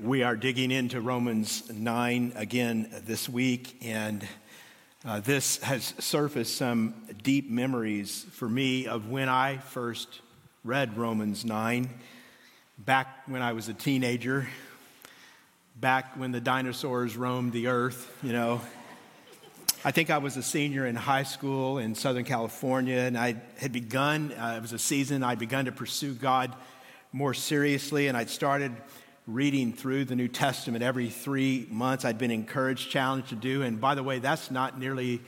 We are digging into Romans 9 again this week, and uh, this has surfaced some deep memories for me of when I first read Romans 9, back when I was a teenager, back when the dinosaurs roamed the earth, you know. I think I was a senior in high school in Southern California, and I had begun, uh, it was a season I'd begun to pursue God more seriously, and I'd started reading through the New Testament every three months. I'd been encouraged, challenged to do. And by the way, that's not nearly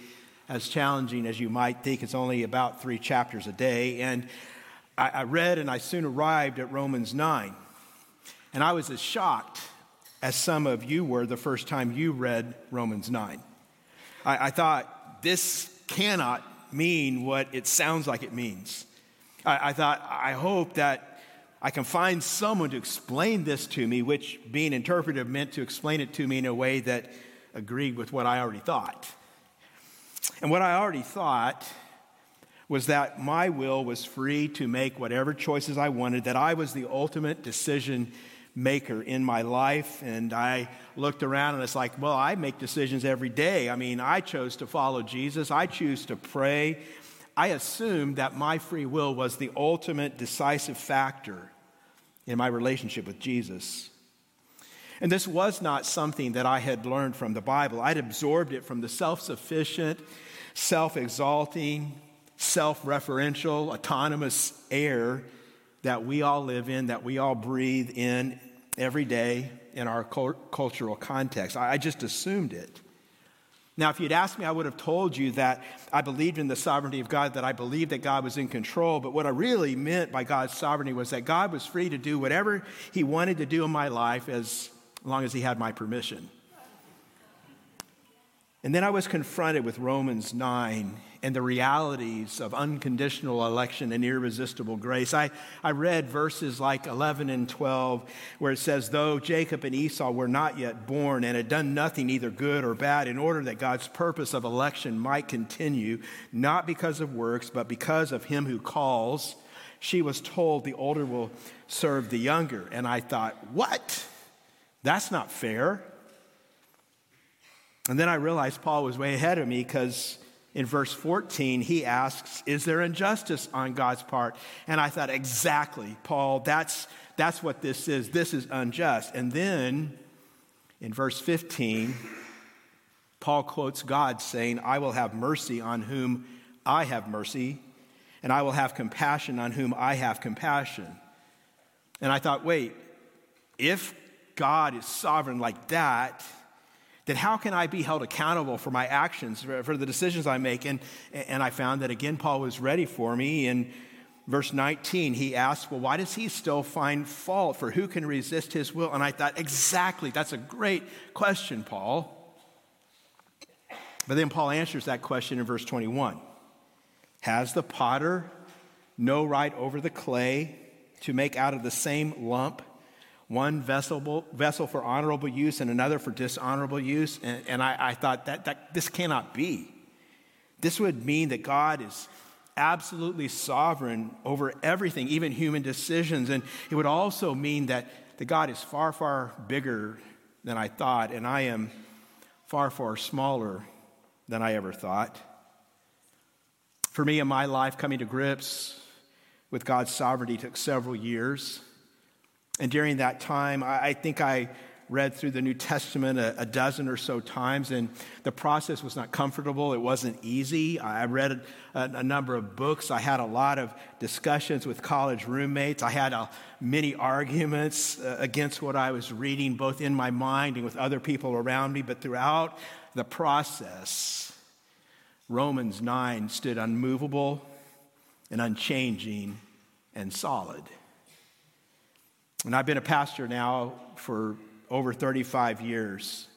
as challenging as you might think. It's only about three chapters a day. And I, I read and I soon arrived at Romans 9. And I was as shocked as some of you were the first time you read Romans 9. I, I thought, this cannot mean what it sounds like it means. I, I thought, I hope that I can find someone to explain this to me, which being interpretive meant to explain it to me in a way that agreed with what I already thought. And what I already thought was that my will was free to make whatever choices I wanted, that I was the ultimate decision maker in my life. And I looked around and it's like, well, I make decisions every day. I mean, I chose to follow Jesus, I choose to pray. I assumed that my free will was the ultimate decisive factor in my relationship with Jesus. And this was not something that I had learned from the Bible. I'd absorbed it from the self sufficient, self exalting, self referential, autonomous air that we all live in, that we all breathe in every day in our cultural context. I just assumed it. Now, if you'd asked me, I would have told you that I believed in the sovereignty of God, that I believed that God was in control. But what I really meant by God's sovereignty was that God was free to do whatever He wanted to do in my life as long as He had my permission. And then I was confronted with Romans 9 and the realities of unconditional election and irresistible grace. I, I read verses like 11 and 12 where it says, Though Jacob and Esau were not yet born and had done nothing either good or bad, in order that God's purpose of election might continue, not because of works, but because of him who calls, she was told the older will serve the younger. And I thought, What? That's not fair. And then I realized Paul was way ahead of me because in verse 14, he asks, Is there injustice on God's part? And I thought, Exactly, Paul, that's, that's what this is. This is unjust. And then in verse 15, Paul quotes God saying, I will have mercy on whom I have mercy, and I will have compassion on whom I have compassion. And I thought, wait, if God is sovereign like that, then how can I be held accountable for my actions, for the decisions I make? And, and I found that again, Paul was ready for me. In verse 19, he asked, Well, why does he still find fault? For who can resist his will? And I thought, Exactly, that's a great question, Paul. But then Paul answers that question in verse 21 Has the potter no right over the clay to make out of the same lump? One vessel, vessel for honorable use and another for dishonorable use. And, and I, I thought that, that this cannot be. This would mean that God is absolutely sovereign over everything, even human decisions. And it would also mean that, that God is far, far bigger than I thought, and I am far, far smaller than I ever thought. For me in my life, coming to grips with God's sovereignty took several years. And during that time, I, think I read through the New Testament a, a, dozen or so times, and the process was not comfortable. It wasn't easy. I read a, a number of books. I had a lot of discussions with college roommates. I had a, many arguments uh, against what I was reading, both in my mind and with other people around me. But throughout the process, Romans 9 stood unmovable and unchanging and solid. And I've been a pastor now for over 35 years.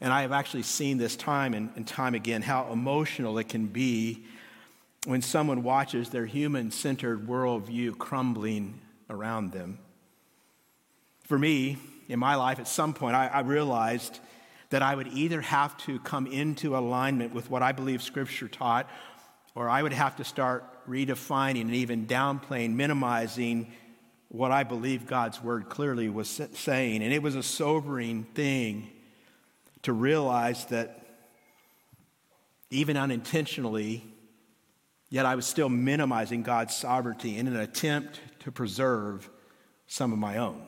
And I have actually seen this time and, and time again how emotional it can be when someone watches their human centered worldview crumbling around them. For me, in my life, at some point, I, I, realized that I would either have to come into alignment with what I believe Scripture taught, or I would have to start redefining and even downplaying, minimizing what I believe God's word clearly was saying. And it was a sobering thing to realize that even unintentionally, yet I was still minimizing God's sovereignty in an attempt to preserve some of my own.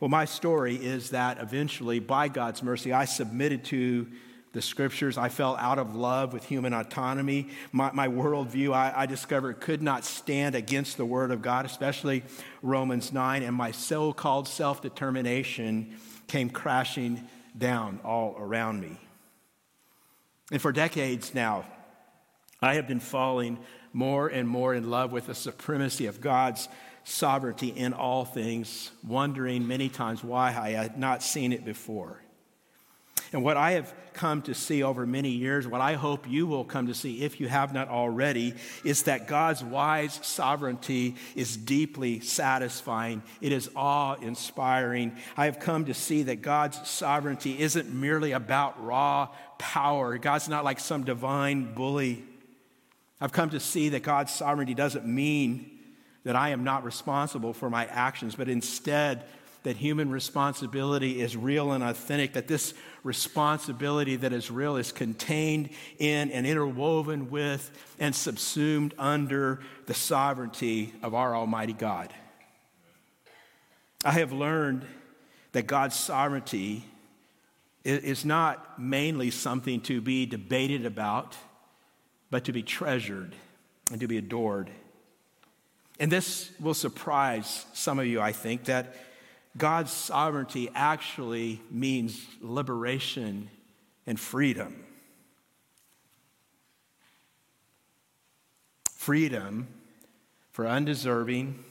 Well, my story is that eventually, by God's mercy, I submitted to the scriptures. I fell out of love with human autonomy. My, my worldview, I, I, discovered, could not stand against the Word of God, especially Romans 9, and my so called self determination came crashing down all around me. And for decades now, I have been falling more and more in love with the supremacy of God's sovereignty in all things, wondering many times why I had not seen it before. And what I have come to see over many years, what I hope you will come to see if you have not already, is that God's wise sovereignty is deeply satisfying. It is awe inspiring. I have come to see that God's sovereignty isn't merely about raw power, God's not like some divine bully. I've come to see that God's sovereignty doesn't mean that I am not responsible for my actions, but instead, that human responsibility is real and authentic, that this responsibility that is real is contained in and interwoven with and subsumed under the sovereignty of our Almighty God. I have learned that God's sovereignty is not mainly something to be debated about, but to be treasured and to be adored. And this will surprise some of you, I think, that God's sovereignty actually means liberation and freedom. Freedom for undeserving,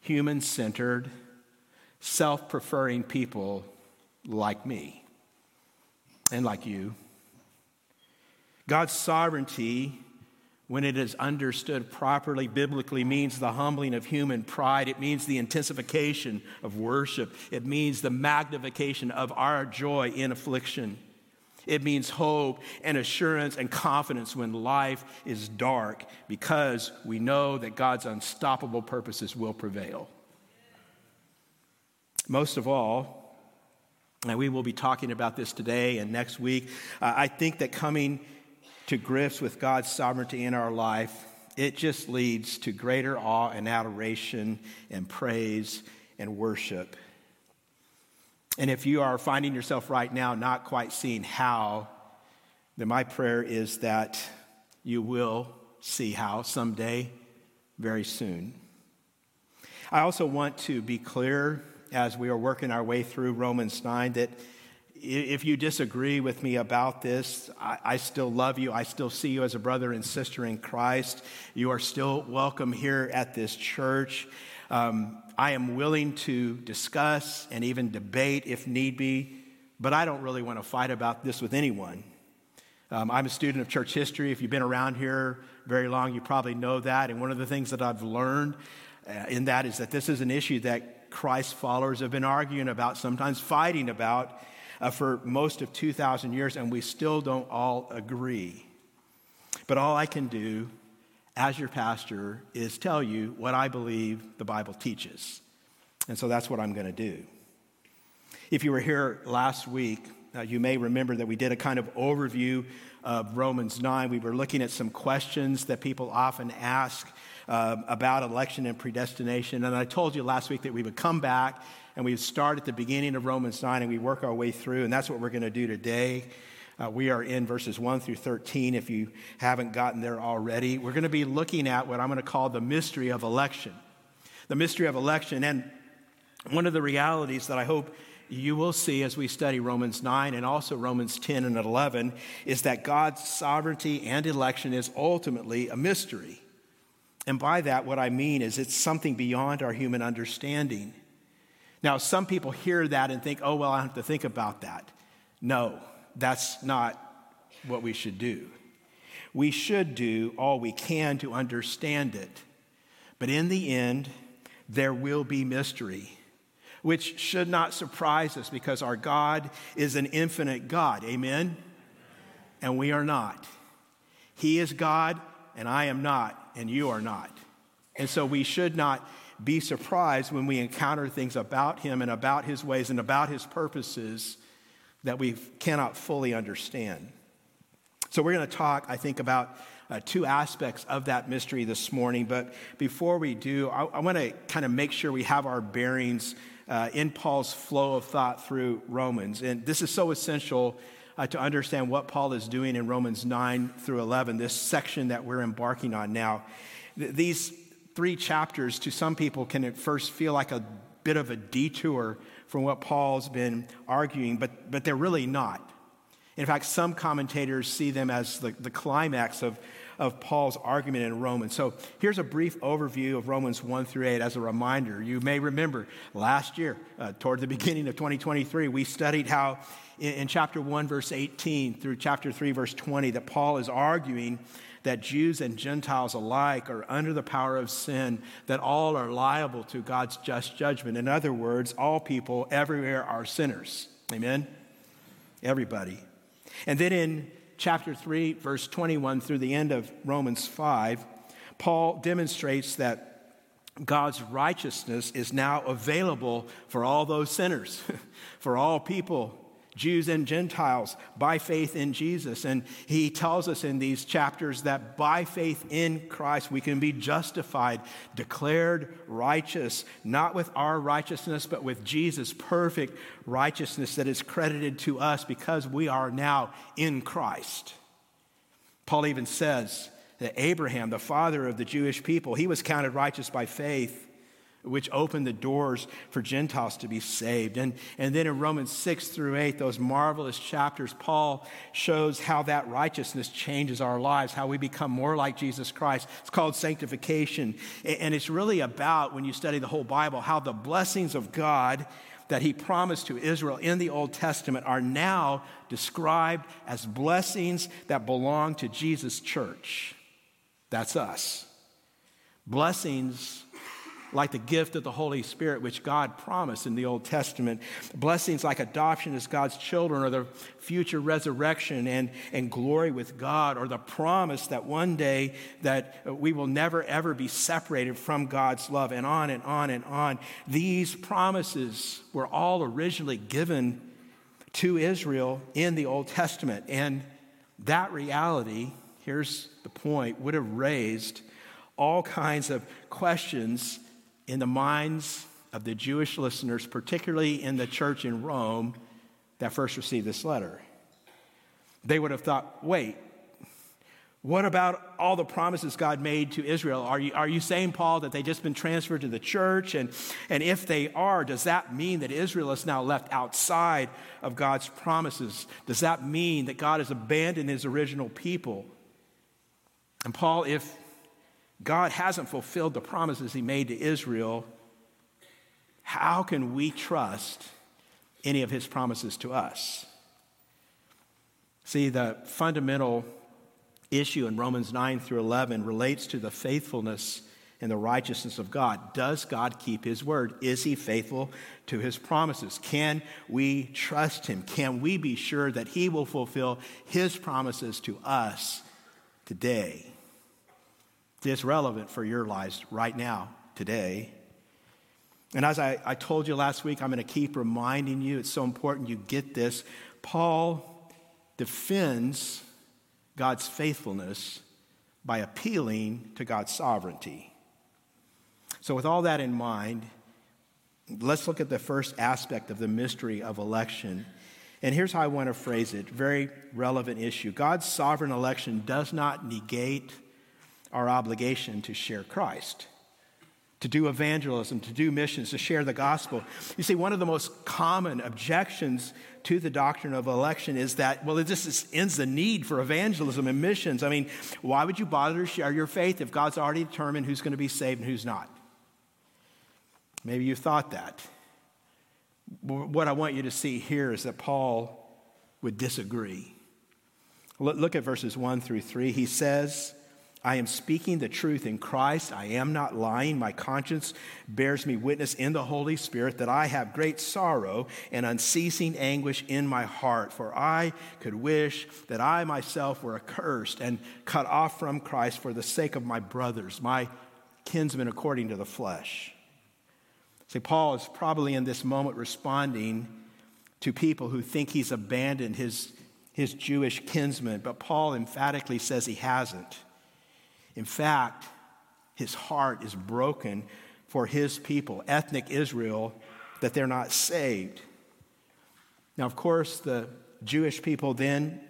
human centered, self preferring people like me and like you. God's sovereignty when it is understood properly biblically means the humbling of human pride. It means the intensification of worship. It means the magnification of our joy in affliction. It means hope and assurance and confidence when life is dark because we know that God's unstoppable purposes will prevail. Most of all, and we will be talking about this today and next week, uh, I think that coming to grips with God's sovereignty in our life, it just leads to greater awe and adoration and praise and worship. And if you are finding yourself right now not quite seeing how, then my prayer is that you will see how someday, very soon. I also want to be clear as we are working our way through Romans 9 that if you disagree with me about this, I, I, still love you. I still see you as a brother and sister in Christ. You are still welcome here at this church. Um, I am willing to discuss and even debate if need be, but I don't really want to fight about this with anyone. Um, I'm a student of church history. If you've been around here very long, you probably know that. And one of the things that I've learned uh, in that is that this is an issue that Christ followers have been arguing about, sometimes fighting about uh, for most of 2,000 years, and we still don't all agree. But all I can do as your pastor is tell you what I believe the Bible teaches. And so that's what I'm going to do. If you were here last week, uh, you may remember that we did a kind of overview of Romans 9. We were looking at some questions that people often ask uh, about election and predestination. And I told you last week that we would come back and we start at the beginning of Romans 9 and we work our way through, and that's what we're going to do today. Uh, we are in verses 1 through 13 if you haven't gotten there already. We're going to be looking at what I'm going to call the mystery of election. The mystery of election. And one of the realities that I hope you will see as we study Romans 9 and also Romans 10 and 11 is that God's sovereignty and election is ultimately a mystery. And by that, what I mean is it's something beyond our human understanding. Now, some people hear that and think, oh, well, I have to think about that. No, that's not what we should do. We should do all we can to understand it. But in the end, there will be mystery, which should not surprise us because our God is an infinite God. Amen? And we are not. He is God, and I am not, and you are not. And so we should not be surprised when we encounter things about him and about his ways and about his purposes that we cannot fully understand. So, we're going to talk, I think, about uh, two aspects of that mystery this morning. But before we do, I, I want to kind of make sure we have our bearings uh, in Paul's flow of thought through Romans. And this is so essential uh, to understand what Paul is doing in Romans 9 through 11, this section that we're embarking on now. Th- these three chapters, to some people, can at first feel like a bit of a detour from what Paul's been arguing, but, but they're really not. In fact, some commentators see them as the, the climax of, of Paul's argument in Romans. So here's a brief overview of Romans 1 through 8 as a reminder. You may remember last year, uh, toward the beginning of 2023, we studied how in, in chapter 1, verse 18 through chapter 3, verse 20, that Paul is arguing that Jews and Gentiles alike are under the power of sin, that all are liable to God's just judgment. In other words, all people everywhere are sinners. Amen? Everybody. And then in chapter 3, verse 21 through the end of Romans 5, Paul demonstrates that God's righteousness is now available for all those sinners, for all people Jews and Gentiles, by faith in Jesus. And he tells us in these chapters that by faith in Christ we can be justified, declared righteous, not with our righteousness, but with Jesus' perfect righteousness that is credited to us because we are now in Christ. Paul even says that Abraham, the father of the Jewish people, he was counted righteous by faith which opened the doors for Gentiles to be saved. And, and then in Romans 6 through 8, those marvelous chapters, Paul shows how that righteousness changes our lives, how we become more like Jesus Christ. It's called sanctification. And it's really about, when you study the whole Bible, how the blessings of God that he promised to Israel in the Old Testament are now described as blessings that belong to Jesus' church. That's us. Blessings like the gift of the Holy Spirit, which God promised in the Old Testament. Blessings like adoption as God's children, or the future resurrection and, and glory with God, or the promise that one day that we will never ever be separated from God's love, and on and on and on. These promises were all originally given to Israel in the Old Testament. And that reality, here's the point, would have raised all kinds of questions in the minds of the Jewish listeners, particularly in the church in Rome that first received this letter. They would have thought, wait, what about all the promises God made to Israel? Are you, are you saying, Paul, that they've just been transferred to the church? And, and if they are, does that mean that Israel is now left outside of God's promises? Does that mean that God has abandoned his original people? And Paul, if God hasn't fulfilled the promises he made to Israel, how can we trust any of his promises to us? See, the fundamental issue in Romans 9 through 11 relates to the faithfulness and the righteousness of God. Does God keep his word? Is he faithful to his promises? Can we trust him? Can we be sure that he will fulfill his promises to us today? It's relevant for your lives right now, today. And as I, I told you last week, I'm going to keep reminding you, it's so important you get this. Paul defends God's faithfulness by appealing to God's sovereignty. So, with all that in mind, let's look at the first aspect of the mystery of election. And here's how I want to phrase it very relevant issue. God's sovereign election does not negate our obligation to share Christ, to do evangelism, to do missions, to share the gospel. You see, one of the most common objections to the doctrine of election is that, well, it just ends the need for evangelism and missions. I mean, why would you bother to share your faith if God's already determined who's going to be saved and who's not? Maybe you thought that. What I want you to see here is that Paul would disagree. Look at verses 1 through 3. He says, I am speaking the truth in Christ. I am not lying. My conscience bears me witness in the Holy Spirit that I have great sorrow and unceasing anguish in my heart. For I could wish that I myself were accursed and cut off from Christ for the sake of my brothers, my kinsmen according to the flesh. See, Paul is probably in this moment responding to people who think he's abandoned his, his Jewish kinsmen, but Paul emphatically says he hasn't. In fact, his heart is broken for his people, ethnic Israel, that they're not saved. Now, of course, the Jewish people then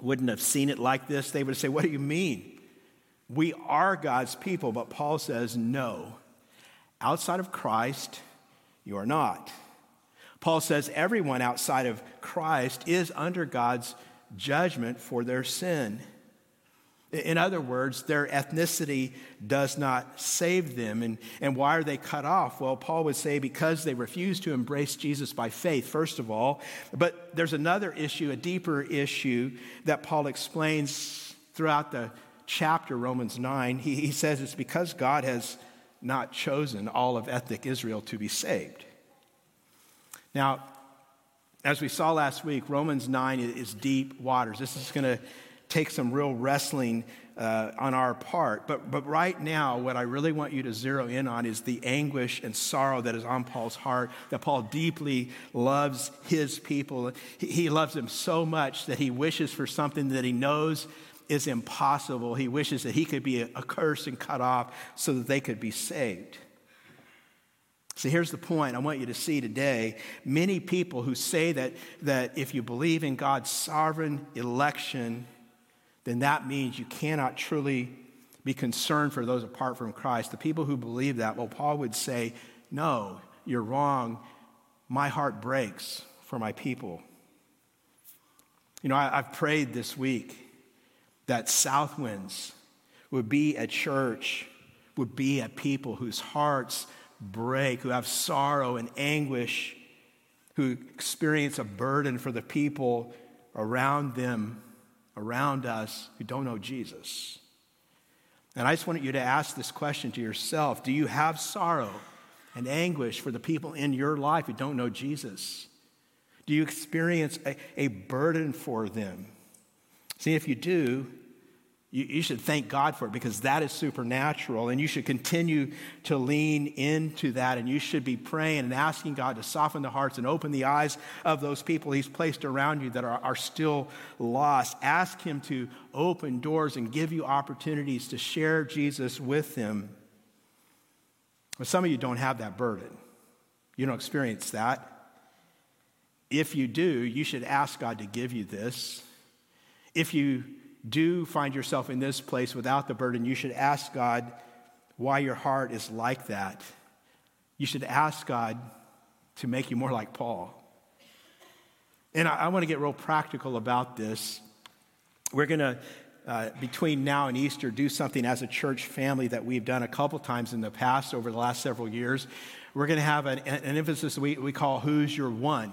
wouldn't have seen it like this. They would say, What do you mean? We are God's people. But Paul says, No. Outside of Christ, you are not. Paul says everyone outside of Christ is under God's judgment for their sin. In other words, their ethnicity does not save them. And, and why are they cut off? Well, Paul would say because they refuse to embrace Jesus by faith, first of all. But there's another issue, a deeper issue, that Paul explains throughout the chapter, Romans 9. He, he says it's because God has not chosen all of ethnic Israel to be saved. Now, as we saw last week, Romans 9 is deep waters. This is going to take some real wrestling uh, on our part. But, but right now, what I really want you to zero in on is the anguish and sorrow that is on Paul's heart, that Paul deeply loves his people. He, he loves them so much that he wishes for something that he knows is impossible. He wishes that he could be accursed and cut off so that they could be saved. So here's the point I want you to see today. Many people who say that, that if you believe in God's sovereign election, then that means you cannot truly be concerned for those apart from Christ. The people who believe that, well, Paul would say, No, you're wrong. My heart breaks for my people. You know, I, have prayed this week that Southwinds would be a church, would be a people whose hearts break, who have sorrow and anguish, who experience a burden for the people around them, around us, who don't know Jesus. And I just wanted you to ask this question to yourself Do you have sorrow and anguish for the people in your life who don't know Jesus? Do you experience a, a burden for them? See, if you do, you, you, should thank God for it because that is supernatural. And you should continue to lean into that. And you should be praying and asking God to soften the hearts and open the eyes of those people He's placed around you that are, are still lost. Ask Him to open doors and give you opportunities to share Jesus with them. But some of you don't have that burden, you don't experience that. If you do, you should ask God to give you this. If you do find yourself in this place without the burden, you should ask God why your heart is like that. You should ask God to make you more like Paul. And I, I want to get real practical about this. We're going to, uh, between now and Easter, do something as a church family that we've done a couple times in the past over the last several years. We're going to have an, an emphasis we, we call Who's Your One.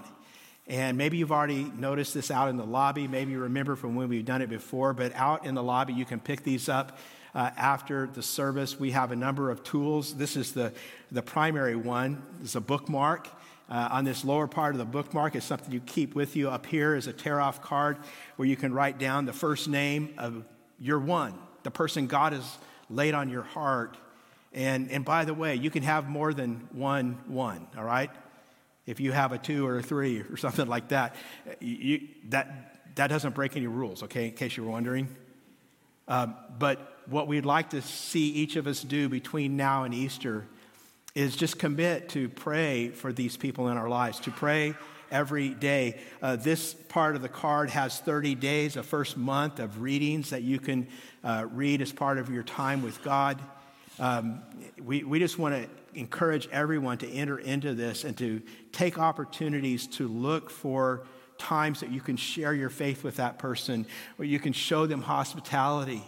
And maybe you've already noticed this out in the lobby. Maybe you remember from when we've done it before, but out in the lobby, you can pick these up uh, after the service. We have a number of tools. This is the, the primary one, it's a bookmark. Uh, on this lower part of the bookmark is something you keep with you. Up here is a tear off card where you can write down the first name of your one, the person God has laid on your heart. And, and by the way, you can have more than one one, all right? If you have a two or a three or something like that, you, that, that doesn't break any rules, okay, in case you were wondering. Um, but what we'd like to see each of us do between now and Easter is just commit to pray for these people in our lives, to pray every day. Uh, this part of the card has 30 days, a first month of readings that you can uh, read as part of your time with God. Um, we, we just want to encourage everyone to enter into this and to take opportunities to look for times that you can share your faith with that person, where you can show them hospitality.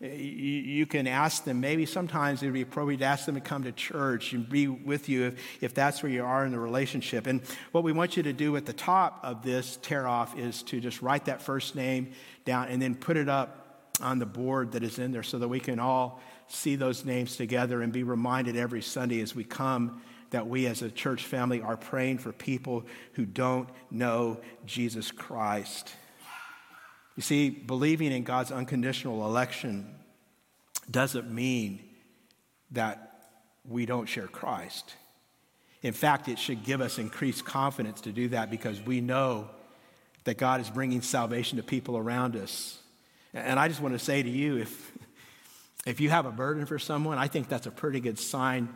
You can ask them, maybe sometimes it would be appropriate to ask them to come to church and be with you if, if that's where you are in the relationship. And what we want you to do at the top of this tear off is to just write that first name down and then put it up on the board that is in there so that we can all see those names together and be reminded every Sunday as we come that we as a church family are praying for people who don't know Jesus Christ. You see, believing in God's unconditional election doesn't mean that we don't share Christ. In fact, it should give us increased confidence to do that because we know that God is bringing salvation to people around us. And I just want to say to you if, if you have a burden for someone, I think that's a pretty good sign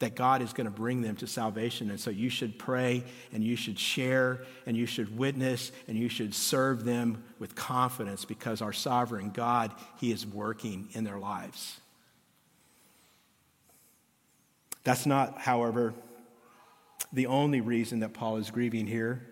that God is going to bring them to salvation. And so you should pray and you should share and you should witness and you should serve them with confidence because our sovereign God, He is working in their lives. That's not, however, the only reason that Paul is grieving here.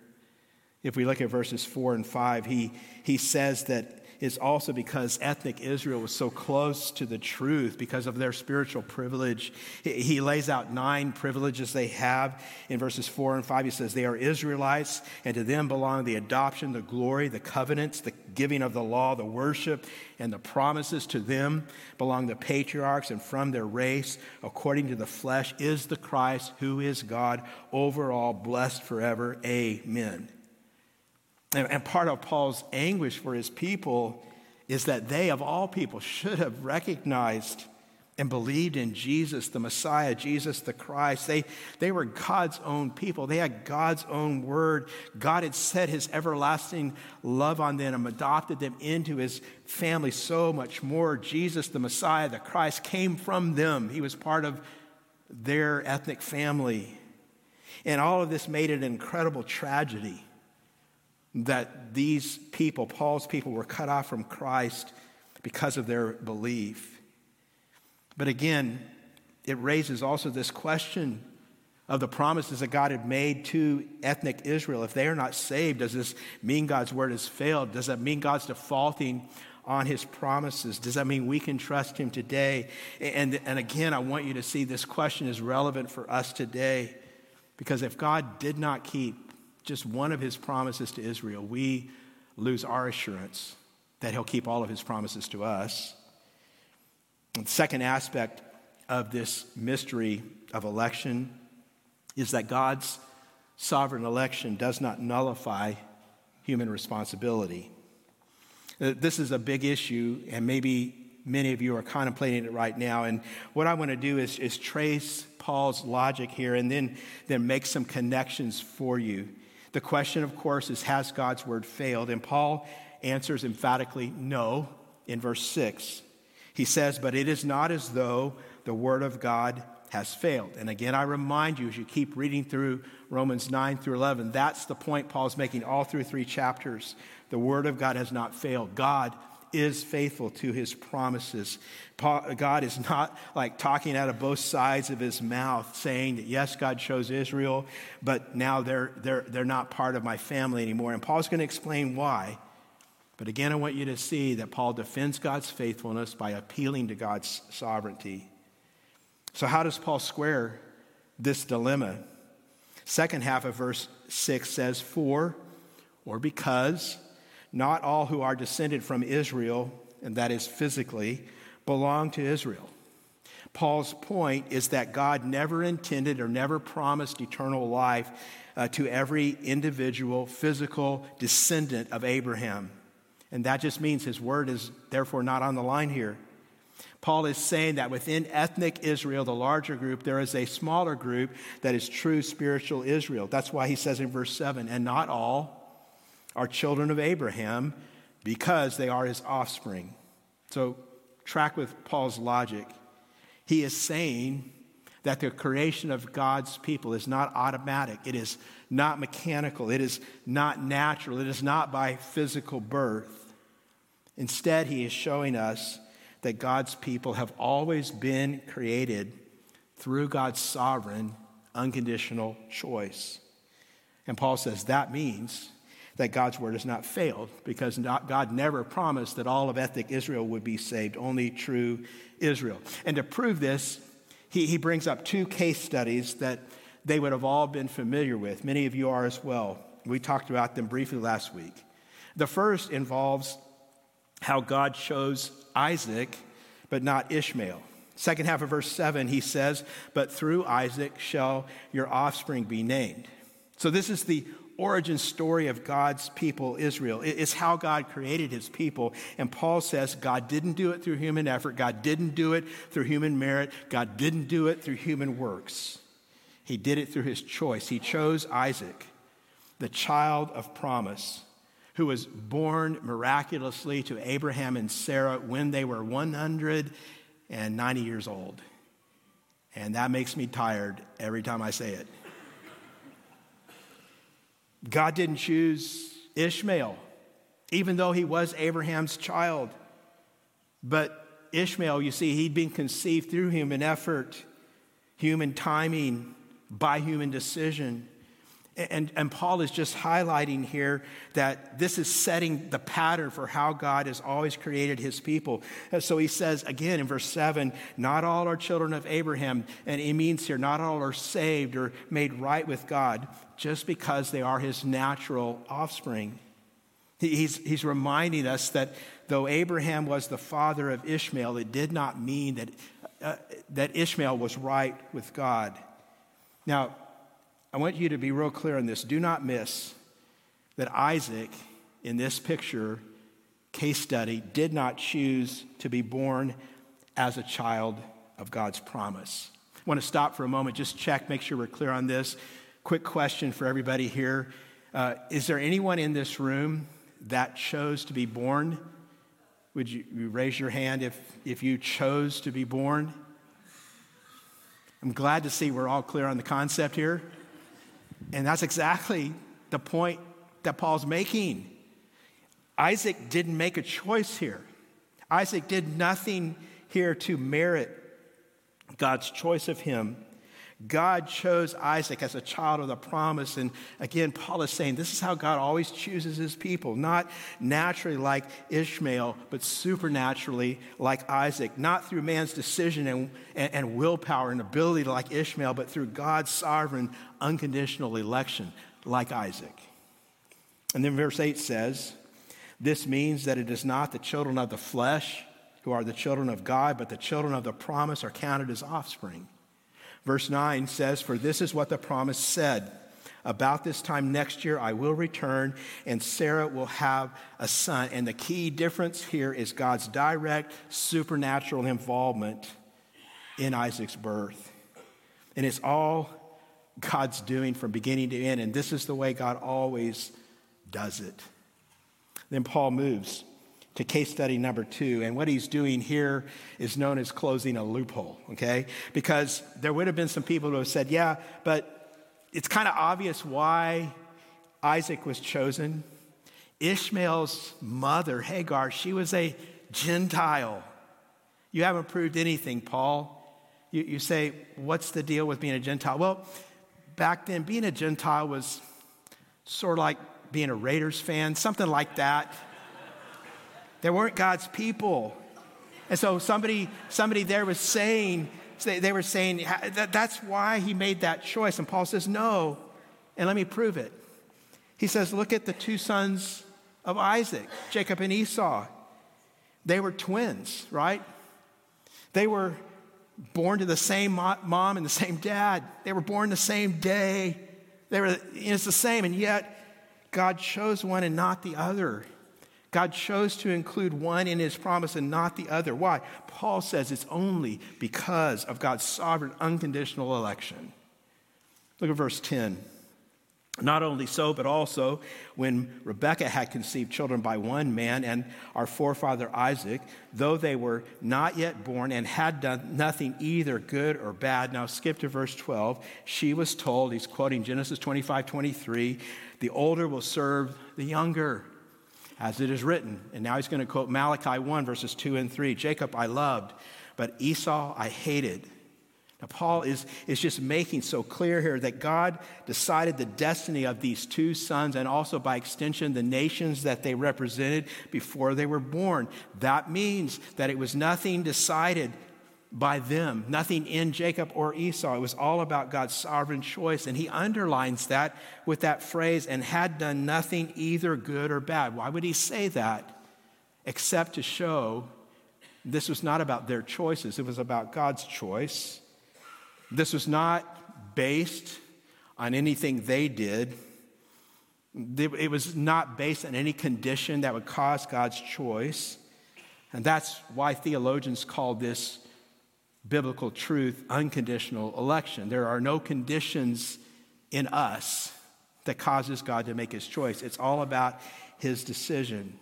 If we look at verses 4 and 5, he, he says that it's also because ethnic Israel was so close to the truth because of their spiritual privilege. He, lays out nine privileges they have. In verses 4 and 5, he says, They are Israelites, and to them belong the adoption, the glory, the covenants, the giving of the law, the worship, and the promises. To them belong the patriarchs, and from their race, according to the flesh, is the Christ who is God, over all, blessed forever. Amen. And part of Paul's anguish for his people is that they, of all people, should have recognized and believed in Jesus, the Messiah, Jesus the Christ. They, they were God's own people. They had God's own word. God had set his everlasting love on them and adopted them into his family so much more. Jesus, the Messiah, the Christ, came from them. He was part of their ethnic family. And all of this made it an incredible tragedy that these people, Paul's people, were cut off from Christ because of their belief. But again, it raises also this question of the promises that God had made to ethnic Israel. If they are not saved, does this mean God's word has failed? Does that mean God's defaulting on his promises? Does that mean we can trust him today? And, and again, I want you to see this question is relevant for us today because if God did not keep just one of his promises to Israel, we lose our assurance that he'll keep all of his promises to us. And the second aspect of this mystery of election is that God's sovereign election does not nullify human responsibility. Uh, this is a big issue, and maybe many of you are contemplating it right now. And what I want to do is, is trace Paul's logic here and then, then make some connections for you. The question, of course, is Has God's word failed? And Paul answers emphatically no in verse 6. He says, But it is not as though the word of God has failed. And again, I remind you as you keep reading through Romans 9 through 11, that's the point Paul's making all through three chapters. The word of God has not failed. God is faithful to his promises. God is not like talking out of both sides of his mouth, saying that yes, God chose Israel, but now they're, they're, they're not part of my family anymore. And Paul's going to explain why. But again, I want you to see that Paul defends God's faithfulness by appealing to God's sovereignty. So, how does Paul square this dilemma? Second half of verse 6 says, For or because not all who are descended from Israel, and that is physically, belong to Israel. Paul's point is that God never intended or never promised eternal life uh, to every individual physical descendant of Abraham. And that just means his word is therefore not on the line here. Paul is saying that within ethnic Israel, the larger group, there is a smaller group that is true spiritual Israel. That's why he says in verse 7 and not all are children of Abraham because they are his offspring. So, track with Paul's logic. He is saying that the creation of God's people is not automatic, it is not mechanical, it is not natural, it is not by physical birth. Instead, he is showing us that God's people have always been created through God's sovereign, unconditional choice. And Paul says that means that God's word has not failed because God never promised that all of ethnic Israel would be saved, only true Israel. And to prove this, he, he brings up two case studies that they would have all been familiar with. Many of you are as well. We talked about them briefly last week. The first involves how God chose Isaac, but not Ishmael. Second half of verse 7, he says, But through Isaac shall your offspring be named. So, this is the origin story of God's people, Israel. It's how God created his people. And Paul says God didn't do it through human effort, God didn't do it through human merit, God didn't do it through human works. He did it through his choice. He chose Isaac, the child of promise, who was born miraculously to Abraham and Sarah when they were 190 years old. And that makes me tired every time I say it. God didn't choose Ishmael, even though he was Abraham's child. But Ishmael, you see, he'd been conceived through human effort, human timing, by human decision. And, and Paul is just highlighting here that this is setting the pattern for how God has always created his people. And so he says again in verse 7 not all are children of Abraham. And he means here, not all are saved or made right with God just because they are his natural offspring. He's, he's reminding us that though Abraham was the father of Ishmael, it did not mean that, uh, that Ishmael was right with God. Now, I want you to be real clear on this. Do not miss that Isaac, in this picture, case study, did not choose to be born as a child of God's promise. I want to stop for a moment, just check, make sure we're clear on this. Quick question for everybody here uh, Is there anyone in this room that chose to be born? Would you, you raise your hand if, if you chose to be born? I'm glad to see we're all clear on the concept here. And that's exactly the point that Paul's making. Isaac didn't make a choice here. Isaac did nothing here to merit God's choice of him. God chose Isaac as a child of the promise. And again, Paul is saying this is how God always chooses his people, not naturally like Ishmael, but supernaturally like Isaac, not through man's decision and, and, and willpower and ability like Ishmael, but through God's sovereign, unconditional election like Isaac. And then verse 8 says, This means that it is not the children of the flesh who are the children of God, but the children of the promise are counted as offspring. Verse 9 says, For this is what the promise said. About this time next year, I will return, and Sarah will have a son. And the key difference here is God's direct supernatural involvement in Isaac's birth. And it's all God's doing from beginning to end. And this is the way God always does it. Then Paul moves to case study number two. And what he's doing here is known as closing a loophole, okay? Because there would have been some people who have said, yeah, but it's kind of obvious why Isaac was chosen. Ishmael's mother, Hagar, she was a Gentile. You haven't proved anything, Paul. You, you say, what's the deal with being a Gentile? Well, back then, being a Gentile was sort of like being a Raiders fan, something like that. They weren't God's people. And so somebody, somebody there was saying, they were saying, that's why he made that choice. And Paul says, no. And let me prove it. He says, look at the two sons of Isaac, Jacob and Esau. They were twins, right? They were born to the same mom and the same dad. They were born the same day. They were, it's the same, and yet God chose one and not the other. God chose to include one in his promise and not the other. Why? Paul says it's only because of God's sovereign, unconditional election. Look at verse 10. Not only so, but also when Rebekah had conceived children by one man and our forefather Isaac, though they were not yet born and had done nothing either good or bad. Now skip to verse 12. She was told, he's quoting Genesis 25 23, the older will serve the younger as it is written. And now he's going to quote Malachi 1, verses 2 and 3 Jacob I loved, but Esau I hated. Now, Paul is, is just making so clear here that God decided the destiny of these two sons and also, by extension, the nations that they represented before they were born. That means that it was nothing decided by them, nothing in Jacob or Esau. It was all about God's sovereign choice. And he underlines that with that phrase, and had done nothing either good or bad. Why would he say that? Except to show this was not about their choices, it was about God's choice. This was not based on anything they did. It was not based on any condition that would cause God's choice. And that's why theologians call this biblical truth, unconditional election. There are no conditions in us that causes God to make his choice. It's all about his decision.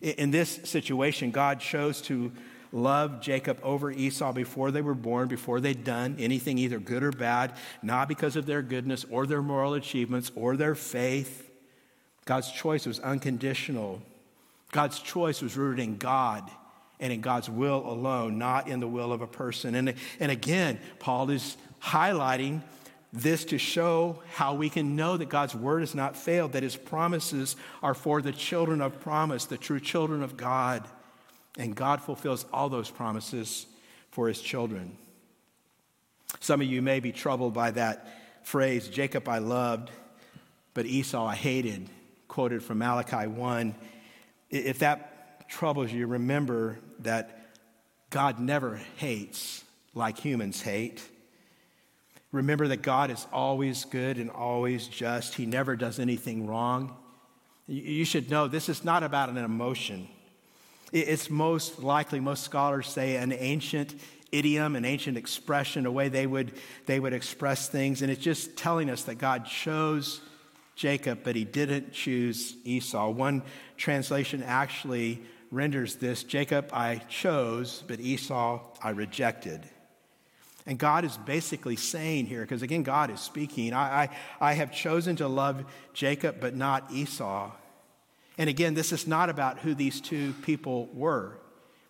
In this situation, God chose to love Jacob over Esau before they were born, before they'd done anything either good or bad, not because of their goodness or their moral achievements or their faith. God's choice was unconditional. God's choice was rooted in God and in God's will alone, not in the will of a person. And, and again, Paul is highlighting this to show how we can know that God's word has not failed, that his promises are for the children of promise, the true children of God. And God fulfills all those promises for his children. Some of you may be troubled by that phrase, Jacob I loved, but Esau I hated, quoted from Malachi 1. If that troubles you, remember that God never hates like humans hate. Remember that God is always good and always just. He never does anything wrong. You should know this is not about an emotion. It's most likely, most scholars say, an ancient idiom, an ancient expression, a way they would, they would express things. And it's just telling us that God chose Jacob, but he didn't choose Esau. One translation actually renders this Jacob I chose, but Esau I rejected. And God is basically saying here, because again, God is speaking, I, I, I have chosen to love Jacob, but not Esau. And again, this is not about who these two people were.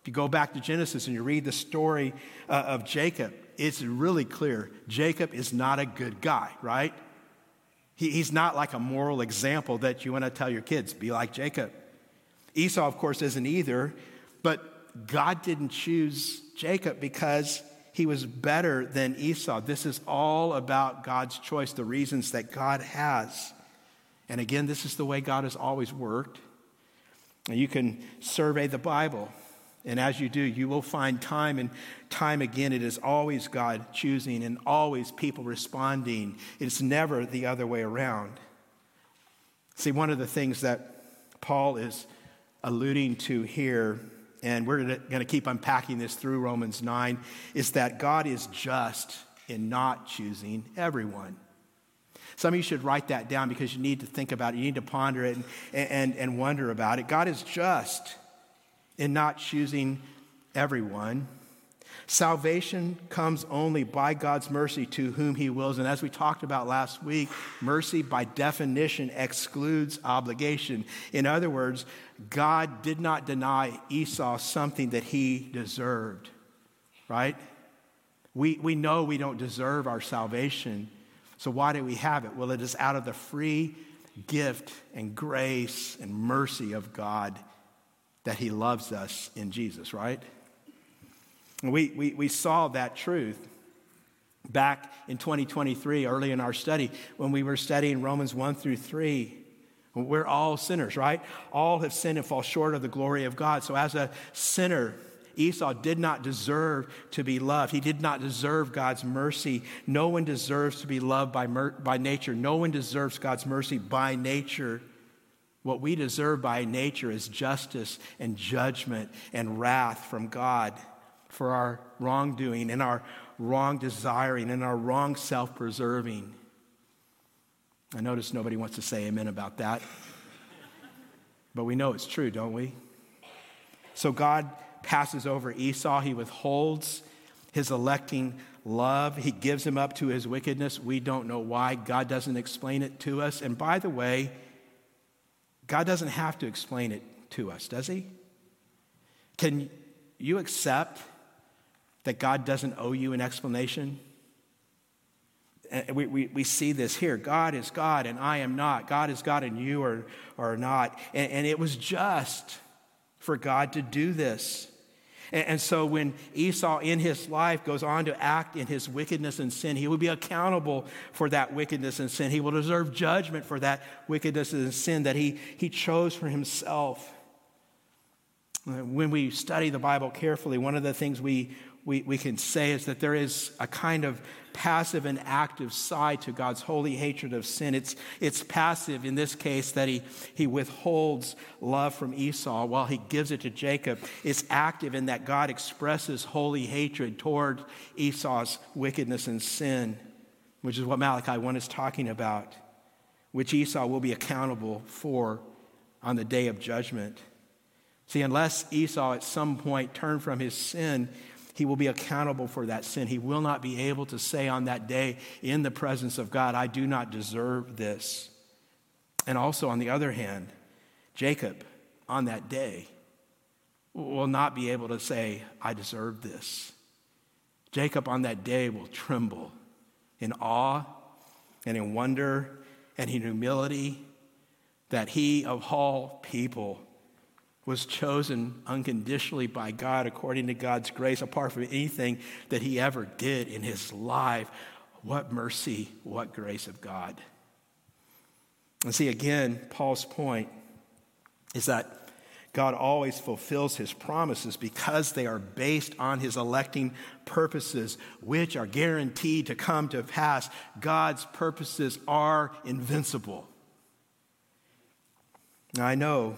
If you go back to Genesis and you read the story uh, of Jacob, it's really clear Jacob is not a good guy, right? He, he's not like a moral example that you want to tell your kids, be like Jacob. Esau, of course, isn't either, but God didn't choose Jacob because he was better than Esau. This is all about God's choice, the reasons that God has. And again, this is the way God has always worked. And you can survey the Bible. And as you do, you will find time and time again, it is always God choosing and always people responding. It's never the other way around. See, one of the things that Paul is alluding to here and we're going to keep unpacking this through Romans 9, is that God is just in not choosing everyone. Some of you should write that down because you need to think about it. You need to ponder it and, and, and wonder about it. God is just in not choosing everyone. Salvation comes only by God's mercy to whom He wills. And as we talked about last week, mercy by definition excludes obligation. In other words, God did not deny Esau something that he deserved, right? We, we know we don't deserve our salvation. So why do we have it? Well, it is out of the free gift and grace and mercy of God that He loves us in Jesus, right? We, we, we saw that truth back in 2023, early in our study, when we were studying Romans 1 through 3. We're all sinners, right? All have sinned and fall short of the glory of God. So, as a sinner, Esau did not deserve to be loved. He did not deserve God's mercy. No one deserves to be loved by, mer- by nature. No one deserves God's mercy by nature. What we deserve by nature is justice and judgment and wrath from God for our wrongdoing and our wrong desiring and our wrong self preserving. I notice nobody wants to say amen about that. But we know it's true, don't we? So God passes over Esau. He withholds his electing love. He gives him up to his wickedness. We don't know why. God doesn't explain it to us. And by the way, God doesn't have to explain it to us, does he? Can you accept that God doesn't owe you an explanation? we, we, we see this here. God is God and I am not. God is God and you are, are not. And, and it was just for God to do this. And, and so when Esau in his life goes on to act in his wickedness and sin, he will be accountable for that wickedness and sin. He will deserve judgment for that wickedness and sin that he, he chose for himself. When we study the Bible carefully, one of the things we we, we can say is that there is a kind of passive and active side to God's holy hatred of sin. It's, it's passive in this case that he, he withholds love from Esau while he gives it to Jacob. It's active in that God expresses holy hatred toward Esau's wickedness and sin, which is what Malachi 1 is talking about, which Esau will be accountable for on the day of judgment. See, unless Esau at some point turned from his sin, he will be accountable for that sin. He will not be able to say on that day in the presence of God, I do not deserve this. And also, on the other hand, Jacob on that day will not be able to say, I deserve this. Jacob on that day will tremble in awe and in wonder and in humility that he, of all people, was chosen unconditionally by God according to God's grace, apart from anything that he ever did in his life. What mercy, what grace of God. And see, again, Paul's point is that God always fulfills his promises because they are based on his electing purposes, which are guaranteed to come to pass. God's purposes are invincible. Now, I know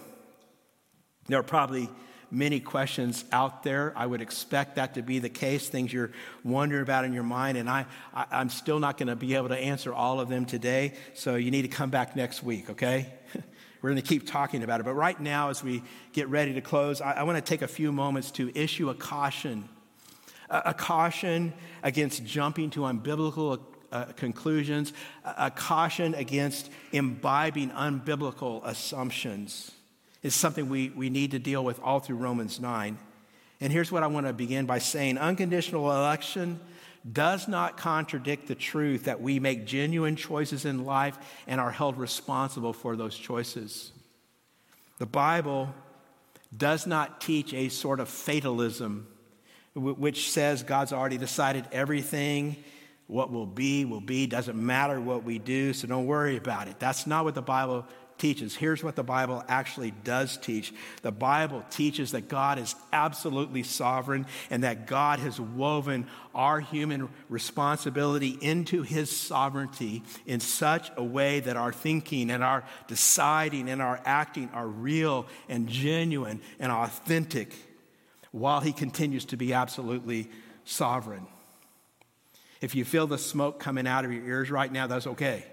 there are probably many questions out there. I would expect that to be the case, things you're wondering about in your mind, and I, I, am still not going to be able to answer all of them today, so you need to come back next week, okay? We're going to keep talking about it. But right now, as we get ready to close, I, I want to take a few moments to issue a caution a, a caution against jumping to unbiblical uh, conclusions, a, a caution against imbibing unbiblical assumptions is something we, we need to deal with all through Romans 9. And here's what I want to begin by saying unconditional election does not contradict the truth that we make genuine choices in life and are held responsible for those choices. The Bible does not teach a sort of fatalism which says God's already decided everything. What will be, will be. Doesn't matter what we do, so don't worry about it. That's not what the Bible teaches. Here's what the Bible actually does teach the Bible teaches that God is absolutely sovereign and that God has woven our human responsibility into his sovereignty in such a way that our thinking and our deciding and our acting are real and genuine and authentic while he continues to be absolutely sovereign. If you feel the smoke coming out of your ears right now, that's okay.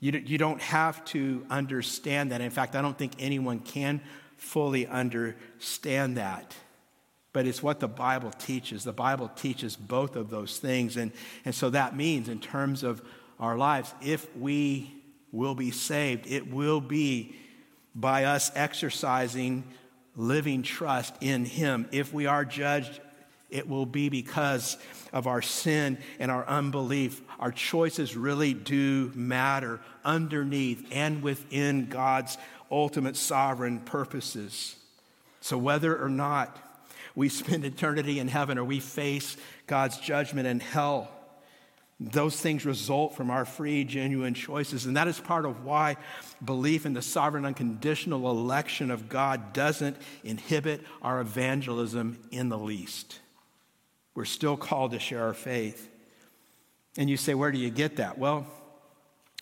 You, you don't have to understand that. In fact, I don't think anyone can fully understand that. But it's what the Bible teaches. The Bible teaches both of those things. And, and so that means, in terms of our lives, if we will be saved, it will be by us exercising living trust in Him. If we are judged, it will be because of our sin and our unbelief. Our choices really do matter underneath and within God's ultimate sovereign purposes. So, whether or not we spend eternity in heaven or we face God's judgment in hell, those things result from our free, genuine choices. And that is part of why belief in the sovereign, unconditional election of God doesn't inhibit our evangelism in the least. We're still called to share our faith. And you say, where do you get that? Well,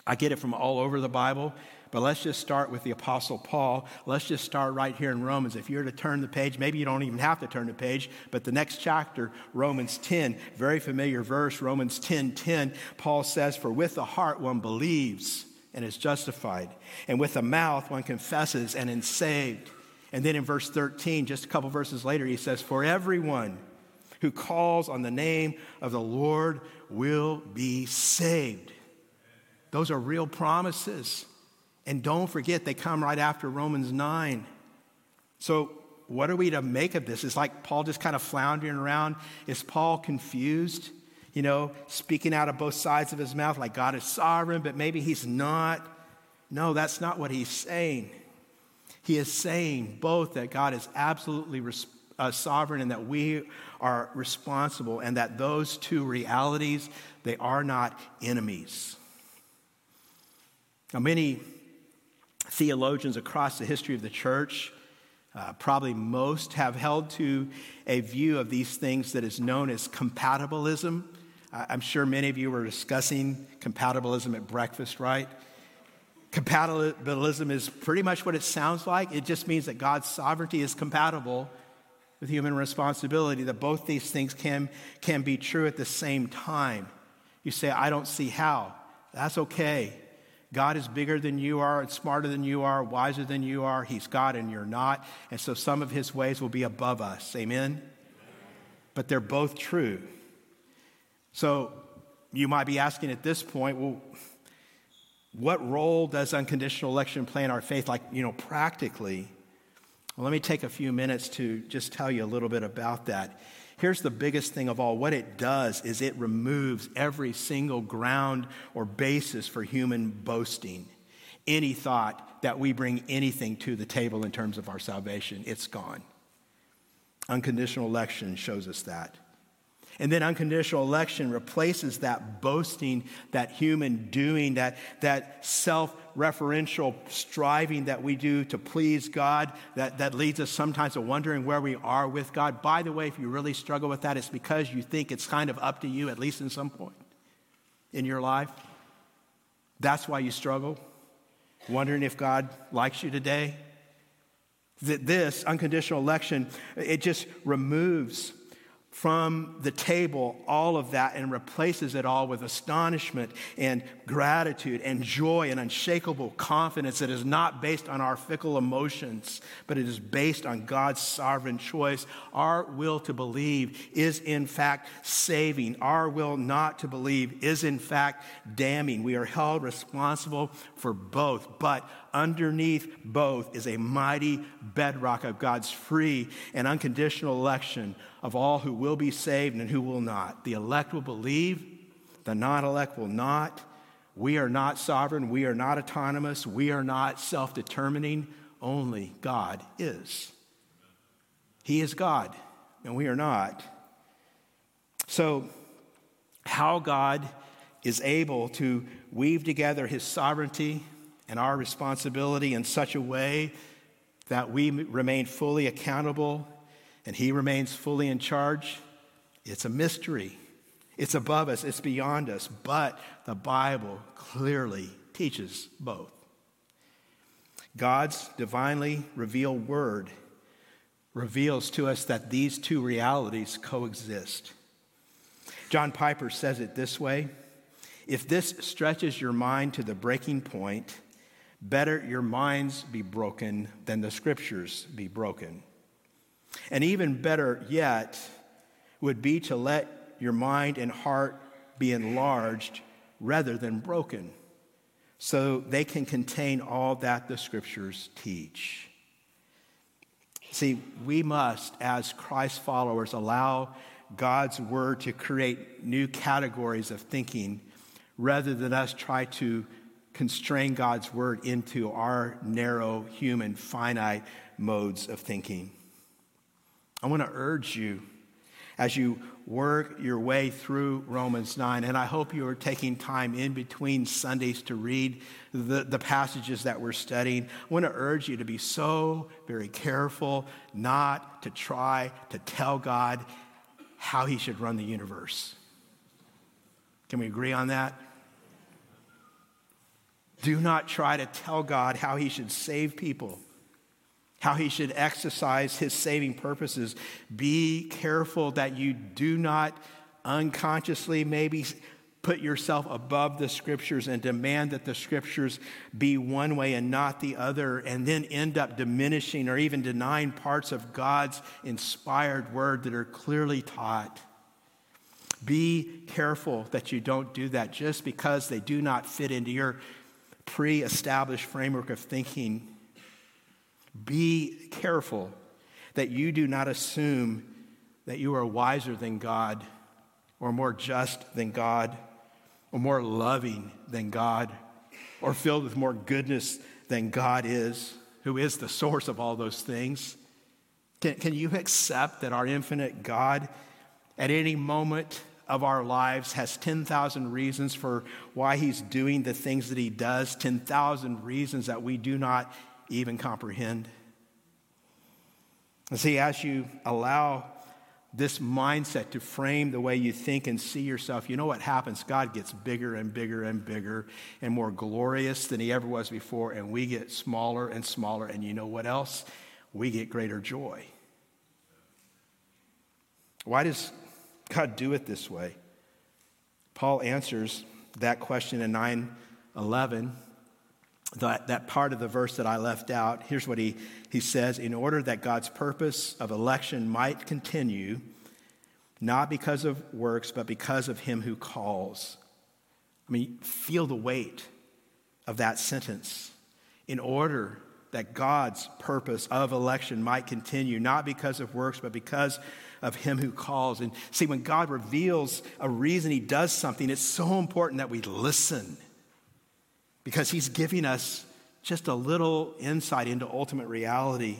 I get it from all over the Bible, but let's just start with the Apostle Paul. Let's just start right here in Romans. If you're to turn the page, maybe you don't even have to turn the page, but the next chapter, Romans 10, very familiar verse, Romans 10 10, Paul says, For with the heart one believes and is justified, and with the mouth one confesses and is saved. And then in verse 13, just a couple verses later, he says, For everyone who calls on the name of the Lord will be saved. Those are real promises. And don't forget, they come right after Romans 9. So, what are we to make of this? It's like Paul just kind of floundering around? Is Paul confused? You know, speaking out of both sides of his mouth like God is sovereign, but maybe he's not. No, that's not what he's saying. He is saying both that God is absolutely uh, sovereign and that we are responsible, and that those two realities, they are not enemies. Now, many theologians across the history of the church Uh, probably most have held to a view of these things that is known as compatibilism. I'm sure many of you were discussing compatibilism at breakfast, right? Compatibilism is pretty much what it sounds like. It just means that God's sovereignty is compatible with human responsibility, that both these things can, can be true at the same time. You say, I don't see how. That's okay. God is bigger than you are, and smarter than you are, wiser than you are. He's God and you're not. And so some of his ways will be above us. Amen? But they're both true. So you might be asking at this point, well, what role does unconditional election play in our faith, like, you know, practically? Well, let me take a few minutes to just tell you a little bit about that. Here's the biggest thing of all what it does is it removes every single ground or basis for human boasting. Any thought that we bring anything to the table in terms of our salvation, it's gone. Unconditional election shows us that. And then unconditional election replaces that boasting, that human doing, that, that self referential striving that we do to please God that, that leads us sometimes to wondering where we are with God. By the way, if you really struggle with that, it's because you think it's kind of up to you, at least in some point in your life. That's why you struggle, wondering if God likes you today. That this unconditional election, it just removes from the table all of that and replaces it all with astonishment and gratitude and joy and unshakable confidence that is not based on our fickle emotions, but it is based on God's sovereign choice. Our will to believe is in fact saving, our will not to believe is in fact damning. We are held responsible for both, but underneath both is a mighty bedrock of God's free and unconditional election of all who will be saved and who will not. The elect will believe, the non elect will not. We are not sovereign, we are not autonomous, we are not self determining. Only God is. He is God, and we are not. So, how God is able to weave together his sovereignty and our responsibility in such a way that we remain fully accountable and He remains fully in charge, it's a mystery. It's above us, it's beyond us, but the Bible clearly teaches both. God's divinely revealed word reveals to us that these two realities coexist. John Piper says it this way If this stretches your mind to the breaking point, better your minds be broken than the scriptures be broken. And even better yet would be to let your mind and heart be enlarged rather than broken, so they can contain all that the scriptures teach. See, we must, as Christ followers, allow God's word to create new categories of thinking rather than us try to constrain God's word into our narrow, human, finite modes of thinking. I want to urge you as you work your way through Romans 9, and I hope you are taking time in between Sundays to read the, the passages that we're studying. I want to urge you to be so very careful not to try to tell God how he should run the universe. Can we agree on that? Do not try to tell God how he should save people how he should exercise his saving purposes. Be careful that you do not unconsciously maybe put yourself above the scriptures and demand that the scriptures be one way and not the other, and then end up diminishing or even denying parts of God's inspired word that are clearly taught. Be careful that you don't do that just because they do not fit into your pre established framework of thinking be careful that you do not assume that you are wiser than God, or more just than God, or more loving than God, or filled with more goodness than God is, who is the source of all those things. Can, can you accept that our infinite God, at any moment of our lives, has 10,000 reasons for why He's doing the things that He does, 10,000 reasons that we do not even comprehend. And see, as you allow this mindset to frame the way you think and see yourself, you know what happens? God gets bigger and bigger and bigger and more glorious than he ever was before, and we get smaller and smaller. And you know what else? We get greater joy. Why does God do it this way? Paul answers that question in 9 11 that, that part of the verse that I left out, here's what he, he says In order that God's purpose of election might continue, not because of works, but because of him who calls. I mean, feel the weight of that sentence. In order that God's purpose of election might continue, not because of works, but because of him who calls. And see, when God reveals a reason he does something, it's so important that we listen because he's giving us just a little insight into ultimate reality.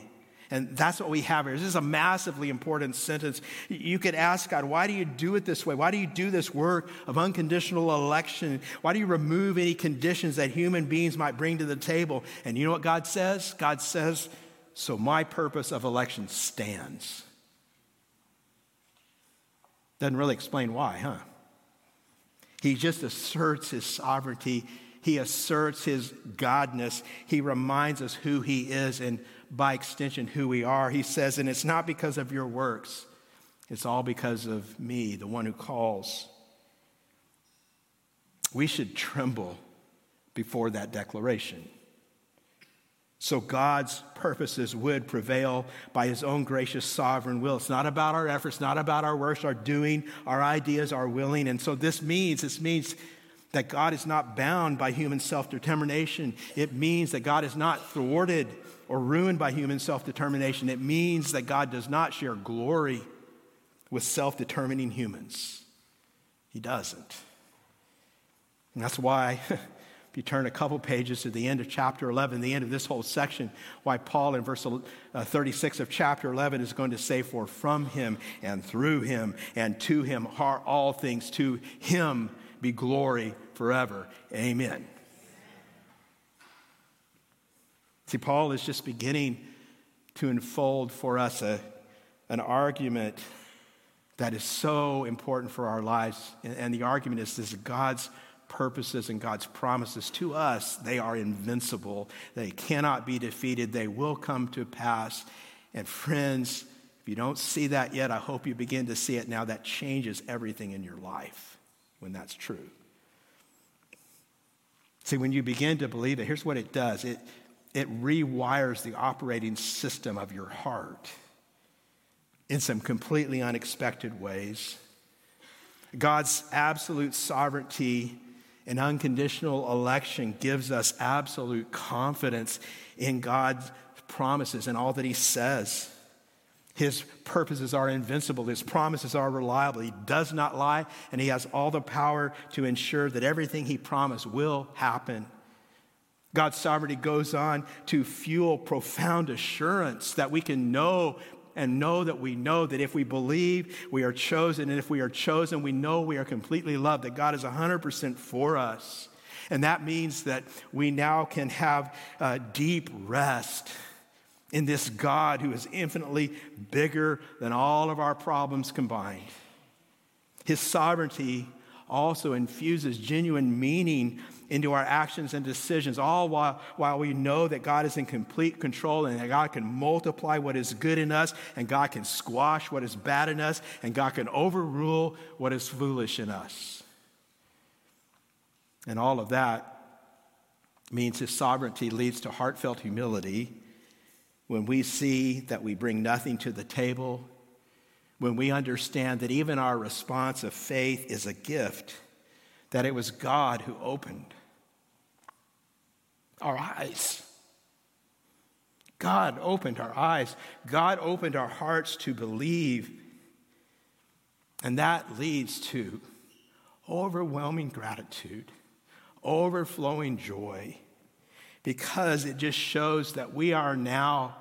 And that's what we have here. This is a massively important sentence. You could ask God, why do you do it this way? Why do you do this work of unconditional election? Why do you remove any conditions that human beings might bring to the table? And you know what God says? God says, so my purpose of election stands. Doesn't really explain why, huh? He just asserts his sovereignty he asserts his godness. He reminds us who he is and, by extension, who we are. He says, and it's not because of your works, it's all because of me, the one who calls. We should tremble before that declaration. So God's purposes would prevail by his own gracious sovereign will. It's not about our efforts, not about our works, our doing, our ideas, our willing. And so this means, this means that God is not bound by human self determination. It means that God is not thwarted or ruined by human self determination. It means that God does not share glory with self determining humans. He doesn't. And that's why, if you turn a couple pages to the end of chapter 11, the end of this whole section, why Paul in verse uh, 36 of chapter 11 is going to say, For from him and through him and to him are all things, to him be glory forever. Amen. See, Paul is just beginning to unfold for us a, an argument that is so important for our lives. And, and the argument is this God's purposes and God's promises to us, they are invincible. They cannot be defeated. They will come to pass. And friends, if you don't see that yet, I hope you begin to see it now. That changes everything in your life when that's true. See, when you begin to believe it, here's what it does it, it rewires the operating system of your heart in some completely unexpected ways. God's absolute sovereignty and unconditional election gives us absolute confidence in God's promises and all that He says. His purposes are invincible. His promises are reliable. He does not lie, and he has all the power to ensure that everything he promised will happen. God's sovereignty goes on to fuel profound assurance that we can know and know that we know that if we believe, we are chosen. And if we are chosen, we know we are completely loved, that God is 100% for us. And that means that we now can have uh, deep rest in this God who is infinitely bigger than all of our problems combined. His sovereignty also infuses genuine meaning into our actions and decisions, all while, while we know that God is in complete control and that God can multiply what is good in us, and God can squash what is bad in us, and God can overrule what is foolish in us. And all of that means His sovereignty leads to heartfelt humility when we see that we bring nothing to the table, when we understand that even our response of faith is a gift, that it was God who opened our eyes. God opened our eyes. God opened our hearts to believe. And that leads to overwhelming gratitude, overflowing joy because it just shows that we are now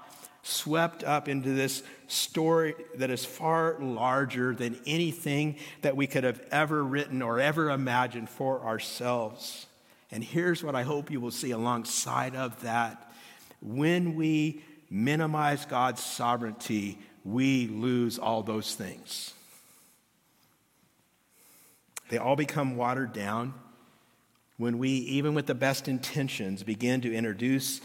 swept up into this story that is far larger than anything that we could have ever written or ever imagined for ourselves. And here's what I hope you will see alongside of that. When we minimize God's sovereignty, we lose all those things. They all become watered down when we, even with the best intentions, begin to introduce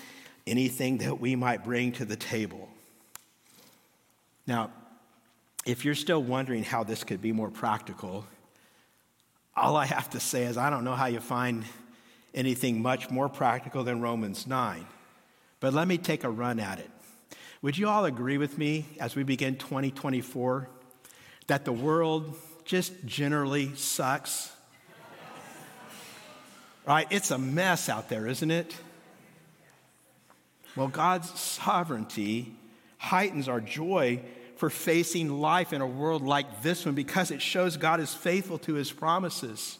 anything that we might bring to the table. Now, if you're still wondering how this could be more practical, all I have to say is I don't know how you find anything much more practical than Romans 9. But let me take a run at it. Would you all agree with me as we begin 2024 that the world just generally sucks? right? It's a mess out there, isn't it? Well, God's sovereignty heightens our joy for facing life in a world like this one because it shows God is faithful to his promises.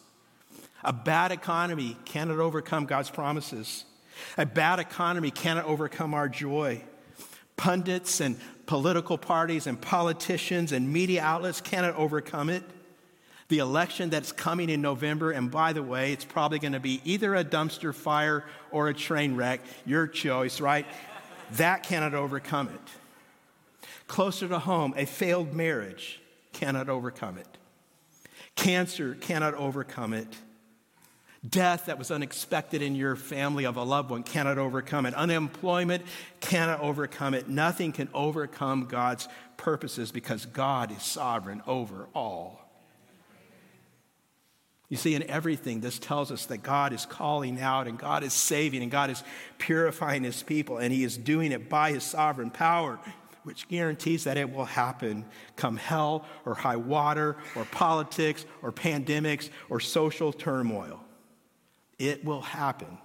A bad economy cannot overcome God's promises. A bad economy cannot overcome our joy. Pundits and political parties and politicians and media outlets cannot overcome it. The election that's coming in November, and by the way, it's probably going to be either a dumpster fire or a train wreck, your choice, right? That cannot overcome it. Closer to home, a failed marriage cannot overcome it. Cancer cannot overcome it. Death that was unexpected in your family of a loved one cannot overcome it. Unemployment cannot overcome it. Nothing can overcome God's purposes because God is sovereign over all. You see, in everything, this tells us that God is calling out and God is saving and God is purifying his people, and he is doing it by his sovereign power which guarantees that it will happen come hell or high water or politics or pandemics or social turmoil. It will happen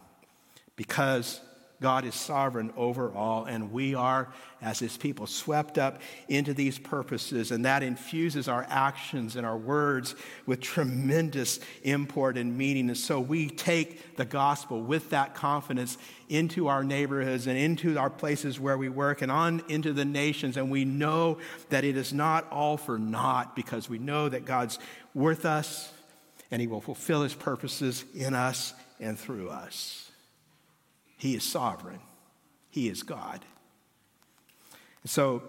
because God is sovereign over all, and we are, as his people, swept up into these purposes, and that infuses our actions and our words with tremendous import and meaning. And so we take the gospel with that confidence into our neighborhoods and into our places where we work and on into the nations, and we know that it is not all for naught because we know that God's worth us and he will fulfill his purposes in us and through us. He is sovereign, He is God. So,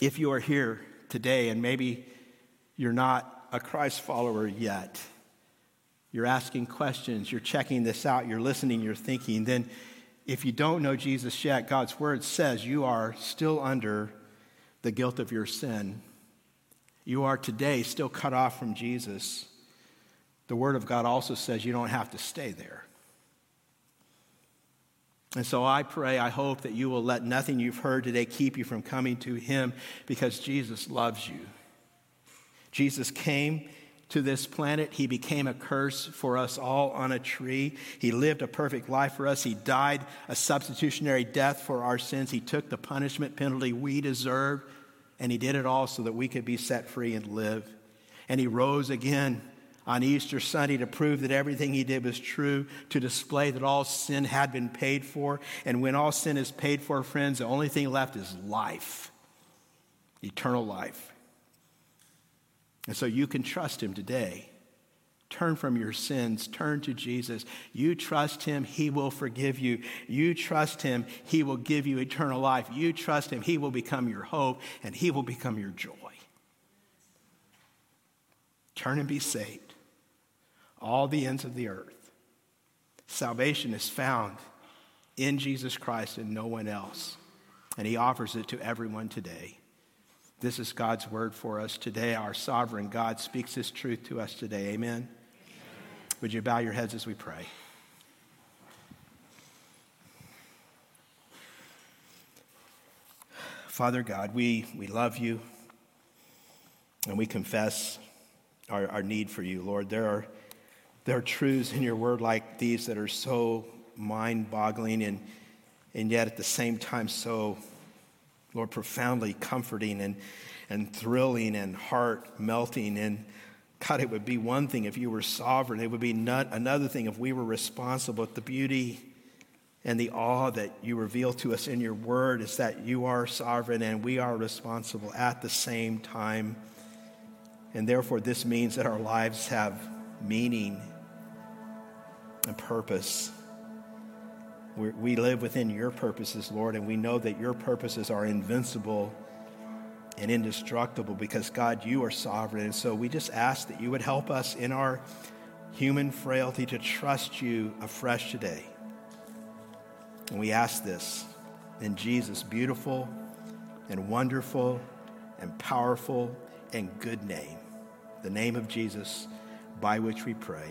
if you are here today and maybe you're not a Christ follower yet, you're asking questions, you're checking this out, you're listening, you're thinking, then if you don't know Jesus yet, God's word says you are still under the guilt of your sin. You are today still cut off from Jesus. The word of God also says you don't have to stay there. And so I pray, I hope that you will let nothing you've heard today keep you from coming to Him because Jesus loves you. Jesus came to this planet. He became a curse for us all on a tree. He lived a perfect life for us. He died a substitutionary death for our sins. He took the punishment penalty we deserved, and He did it all so that we could be set free and live. And He rose again on Easter Sunday to prove that everything he did was true, to display that all sin had been paid for. And when all sin is paid for, friends, the only thing left is life, eternal life. And so you can trust him today. Turn from your sins, turn to Jesus. You trust him, he will forgive you. You trust him, he will give you eternal life. You trust him, he will become your hope, and he will become your joy. Turn and be saved all the ends of the earth. Salvation is found in Jesus Christ and no one else. And he offers it to everyone today. This is God's word for us today. Our sovereign God speaks this truth to us today. Amen. Amen. Would you bow your heads as we pray? Father God, we, we love you and we confess our, our need for you, Lord. There are there are truths in your word like these that are so mind boggling and, and yet at the same time so, Lord, profoundly comforting and, and thrilling and heart melting. And God, it would be one thing if you were sovereign, it would be not another thing if we were responsible. But The beauty and the awe that you reveal to us in your word is that you are sovereign and we are responsible at the same time. And therefore, this means that our lives have meaning and purpose. We're, we live within your purposes, Lord, and we know that your purposes are invincible and indestructible because, God, you are sovereign. And so we just ask that you would help us in our human frailty to trust you afresh today. And we ask this in Jesus' beautiful and wonderful and powerful and good name, the name of Jesus by which we pray.